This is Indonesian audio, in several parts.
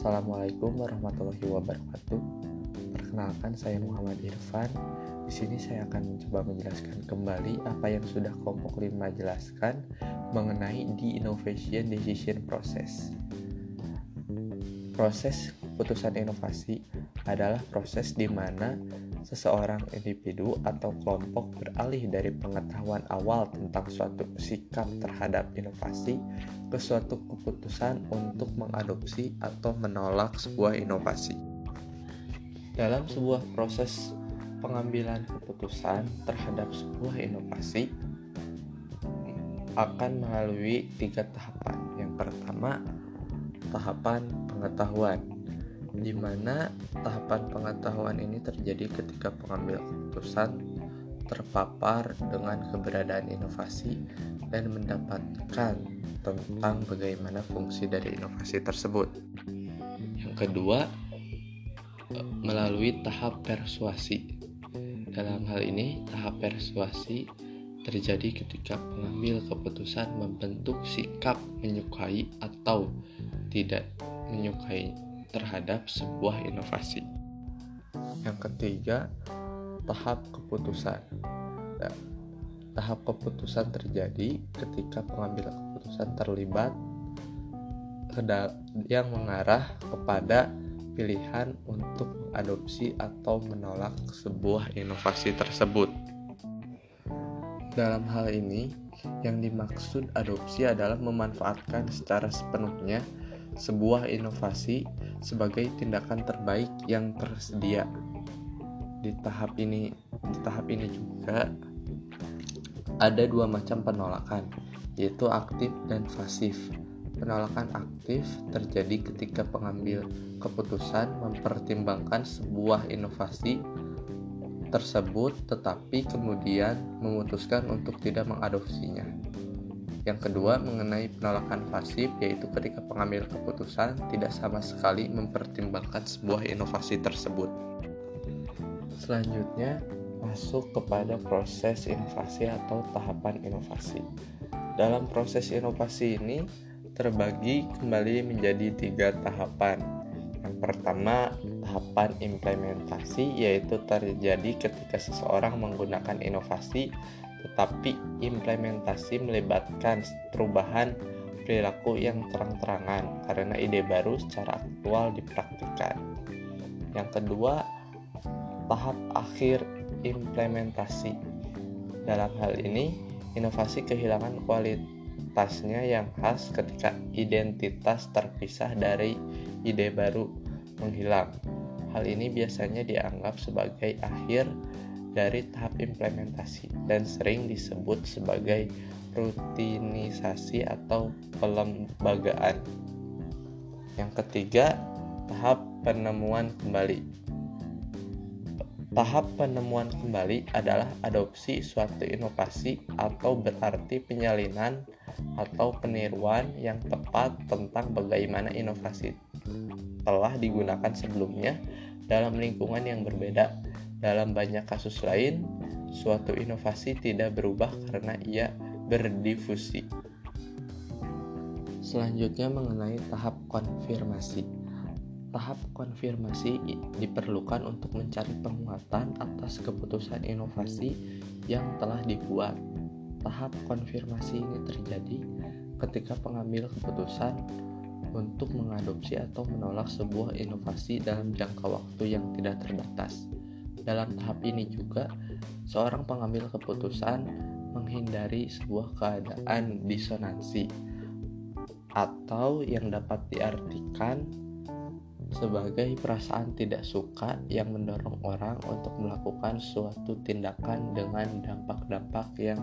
Assalamualaikum warahmatullahi wabarakatuh. Perkenalkan saya Muhammad Irfan. Di sini saya akan mencoba menjelaskan kembali apa yang sudah kelompok 5 jelaskan mengenai di innovation decision process. Proses keputusan inovasi adalah proses di mana seseorang individu atau kelompok beralih dari pengetahuan awal tentang suatu sikap terhadap inovasi ke suatu keputusan untuk mengadopsi atau menolak sebuah inovasi. Dalam sebuah proses pengambilan keputusan terhadap sebuah inovasi akan melalui tiga tahapan. Yang pertama, tahapan pengetahuan di mana tahapan pengetahuan ini terjadi ketika pengambil keputusan terpapar dengan keberadaan inovasi dan mendapatkan tentang bagaimana fungsi dari inovasi tersebut. Yang kedua, melalui tahap persuasi. Dalam hal ini, tahap persuasi terjadi ketika pengambil keputusan membentuk sikap menyukai atau tidak menyukai terhadap sebuah inovasi. Yang ketiga, tahap keputusan. Nah, tahap keputusan terjadi ketika pengambil keputusan terlibat yang mengarah kepada pilihan untuk adopsi atau menolak sebuah inovasi tersebut. Dalam hal ini, yang dimaksud adopsi adalah memanfaatkan secara sepenuhnya sebuah inovasi sebagai tindakan terbaik yang tersedia. Di tahap ini, di tahap ini juga ada dua macam penolakan, yaitu aktif dan pasif. Penolakan aktif terjadi ketika pengambil keputusan mempertimbangkan sebuah inovasi tersebut tetapi kemudian memutuskan untuk tidak mengadopsinya. Yang kedua, mengenai penolakan pasif, yaitu ketika pengambil keputusan tidak sama sekali mempertimbangkan sebuah inovasi tersebut. Selanjutnya, masuk kepada proses inovasi atau tahapan inovasi. Dalam proses inovasi ini terbagi kembali menjadi tiga tahapan. Yang pertama, tahapan implementasi, yaitu terjadi ketika seseorang menggunakan inovasi tetapi implementasi melibatkan perubahan perilaku yang terang-terangan karena ide baru secara aktual dipraktikkan. Yang kedua, tahap akhir implementasi. Dalam hal ini, inovasi kehilangan kualitasnya yang khas ketika identitas terpisah dari ide baru menghilang. Hal ini biasanya dianggap sebagai akhir dari tahap implementasi dan sering disebut sebagai rutinisasi atau pelembagaan. Yang ketiga, tahap penemuan kembali. Tahap penemuan kembali adalah adopsi suatu inovasi atau berarti penyalinan atau peniruan yang tepat tentang bagaimana inovasi telah digunakan sebelumnya dalam lingkungan yang berbeda dalam banyak kasus lain, suatu inovasi tidak berubah karena ia berdifusi. Selanjutnya mengenai tahap konfirmasi. Tahap konfirmasi diperlukan untuk mencari penguatan atas keputusan inovasi yang telah dibuat. Tahap konfirmasi ini terjadi ketika pengambil keputusan untuk mengadopsi atau menolak sebuah inovasi dalam jangka waktu yang tidak terbatas. Dalam tahap ini juga, seorang pengambil keputusan menghindari sebuah keadaan disonansi atau yang dapat diartikan sebagai perasaan tidak suka yang mendorong orang untuk melakukan suatu tindakan dengan dampak-dampak yang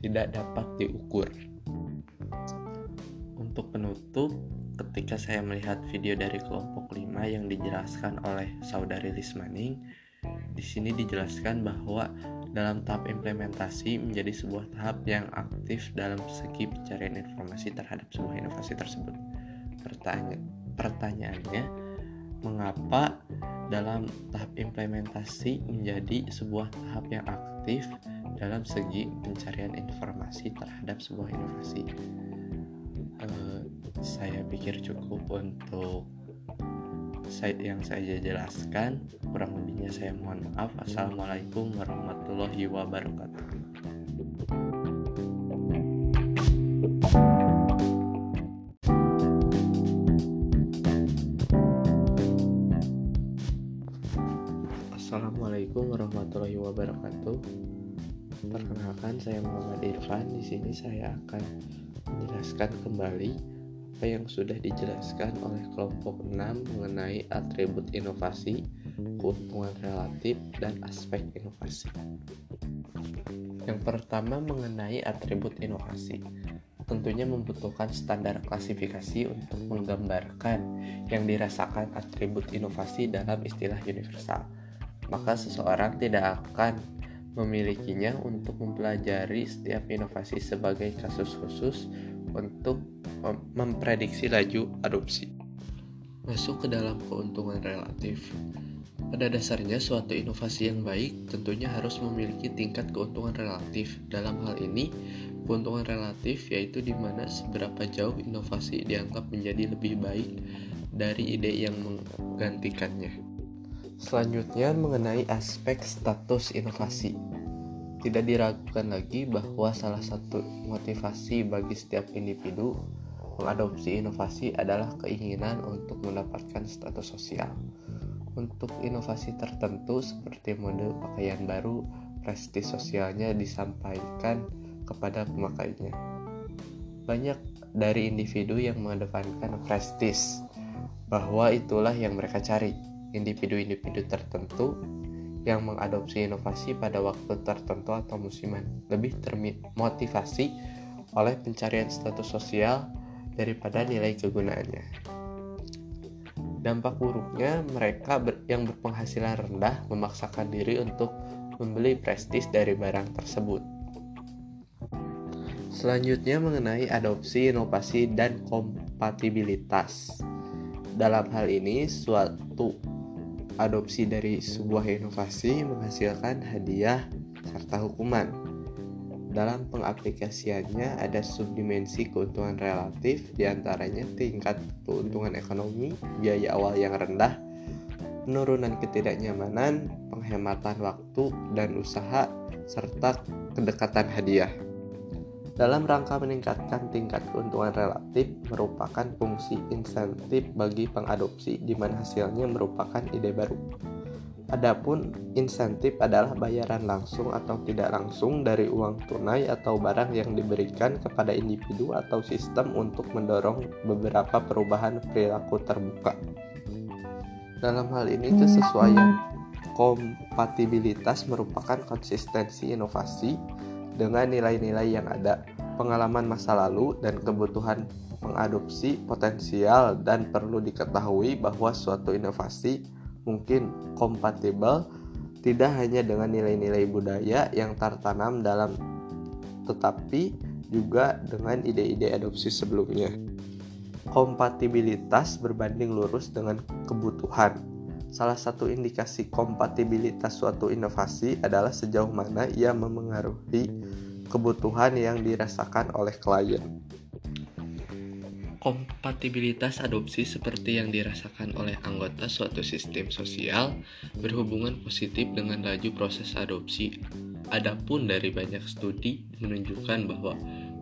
tidak dapat diukur. Untuk penutup, ketika saya melihat video dari kelompok 5 yang dijelaskan oleh saudari Lismaning, di sini dijelaskan bahwa dalam tahap implementasi menjadi sebuah tahap yang aktif dalam segi pencarian informasi terhadap sebuah inovasi tersebut. Pertanya pertanyaannya, mengapa dalam tahap implementasi menjadi sebuah tahap yang aktif dalam segi pencarian informasi terhadap sebuah inovasi? Uh, saya pikir cukup untuk saya yang saya jelaskan kurang lebihnya saya mohon maaf assalamualaikum warahmatullahi wabarakatuh Assalamualaikum warahmatullahi wabarakatuh. Perkenalkan saya Muhammad Irfan. Di sini saya akan menjelaskan kembali apa yang sudah dijelaskan oleh kelompok 6 mengenai atribut inovasi, keuntungan relatif, dan aspek inovasi. Yang pertama mengenai atribut inovasi. Tentunya membutuhkan standar klasifikasi untuk menggambarkan yang dirasakan atribut inovasi dalam istilah universal maka seseorang tidak akan memilikinya untuk mempelajari setiap inovasi sebagai kasus khusus untuk memprediksi laju adopsi. Masuk ke dalam keuntungan relatif. Pada dasarnya, suatu inovasi yang baik tentunya harus memiliki tingkat keuntungan relatif. Dalam hal ini, keuntungan relatif yaitu di mana seberapa jauh inovasi dianggap menjadi lebih baik dari ide yang menggantikannya. Selanjutnya mengenai aspek status inovasi. Tidak diragukan lagi bahwa salah satu motivasi bagi setiap individu mengadopsi inovasi adalah keinginan untuk mendapatkan status sosial. Untuk inovasi tertentu seperti mode pakaian baru, prestis sosialnya disampaikan kepada pemakainya. Banyak dari individu yang mengedepankan prestis bahwa itulah yang mereka cari individu-individu tertentu yang mengadopsi inovasi pada waktu tertentu atau musiman lebih termotivasi oleh pencarian status sosial daripada nilai kegunaannya. Dampak buruknya, mereka ber yang berpenghasilan rendah memaksakan diri untuk membeli prestis dari barang tersebut. Selanjutnya mengenai adopsi, inovasi, dan kompatibilitas. Dalam hal ini, suatu adopsi dari sebuah inovasi menghasilkan hadiah serta hukuman. Dalam pengaplikasiannya ada subdimensi keuntungan relatif di antaranya tingkat keuntungan ekonomi, biaya awal yang rendah, penurunan ketidaknyamanan, penghematan waktu dan usaha, serta kedekatan hadiah. Dalam rangka meningkatkan tingkat keuntungan relatif merupakan fungsi insentif bagi pengadopsi di mana hasilnya merupakan ide baru. Adapun insentif adalah bayaran langsung atau tidak langsung dari uang tunai atau barang yang diberikan kepada individu atau sistem untuk mendorong beberapa perubahan perilaku terbuka. Dalam hal ini kesesuaian kompatibilitas merupakan konsistensi inovasi dengan nilai-nilai yang ada, pengalaman masa lalu, dan kebutuhan mengadopsi potensial dan perlu diketahui bahwa suatu inovasi mungkin kompatibel tidak hanya dengan nilai-nilai budaya yang tertanam dalam tetapi juga dengan ide-ide adopsi sebelumnya. Kompatibilitas berbanding lurus dengan kebutuhan Salah satu indikasi kompatibilitas suatu inovasi adalah sejauh mana ia memengaruhi kebutuhan yang dirasakan oleh klien. Kompatibilitas adopsi seperti yang dirasakan oleh anggota suatu sistem sosial berhubungan positif dengan laju proses adopsi. Adapun dari banyak studi menunjukkan bahwa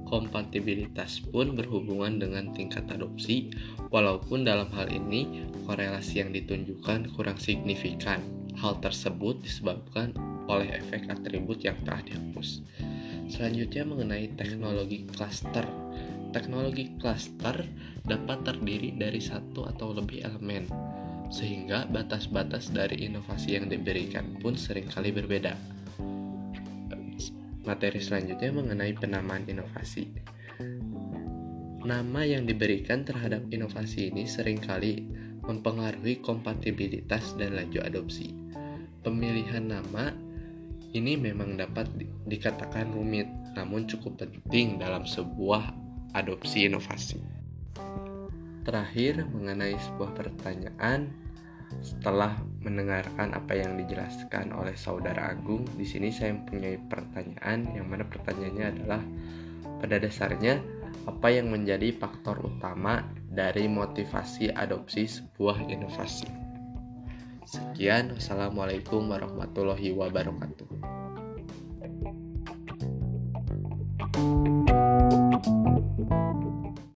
kompatibilitas pun berhubungan dengan tingkat adopsi, walaupun dalam hal ini korelasi yang ditunjukkan kurang signifikan. Hal tersebut disebabkan oleh efek atribut yang telah dihapus. Selanjutnya mengenai teknologi cluster. Teknologi cluster dapat terdiri dari satu atau lebih elemen, sehingga batas-batas dari inovasi yang diberikan pun sering kali berbeda Materi selanjutnya mengenai penamaan inovasi. Nama yang diberikan terhadap inovasi ini sering kali mempengaruhi kompatibilitas dan laju adopsi. Pemilihan nama ini memang dapat di dikatakan rumit, namun cukup penting dalam sebuah adopsi inovasi. Terakhir, mengenai sebuah pertanyaan, setelah mendengarkan apa yang dijelaskan oleh saudara Agung, di sini saya mempunyai pertanyaan yang mana pertanyaannya adalah pada dasarnya apa yang menjadi faktor utama dari motivasi adopsi sebuah inovasi. Sekian, wassalamualaikum warahmatullahi wabarakatuh.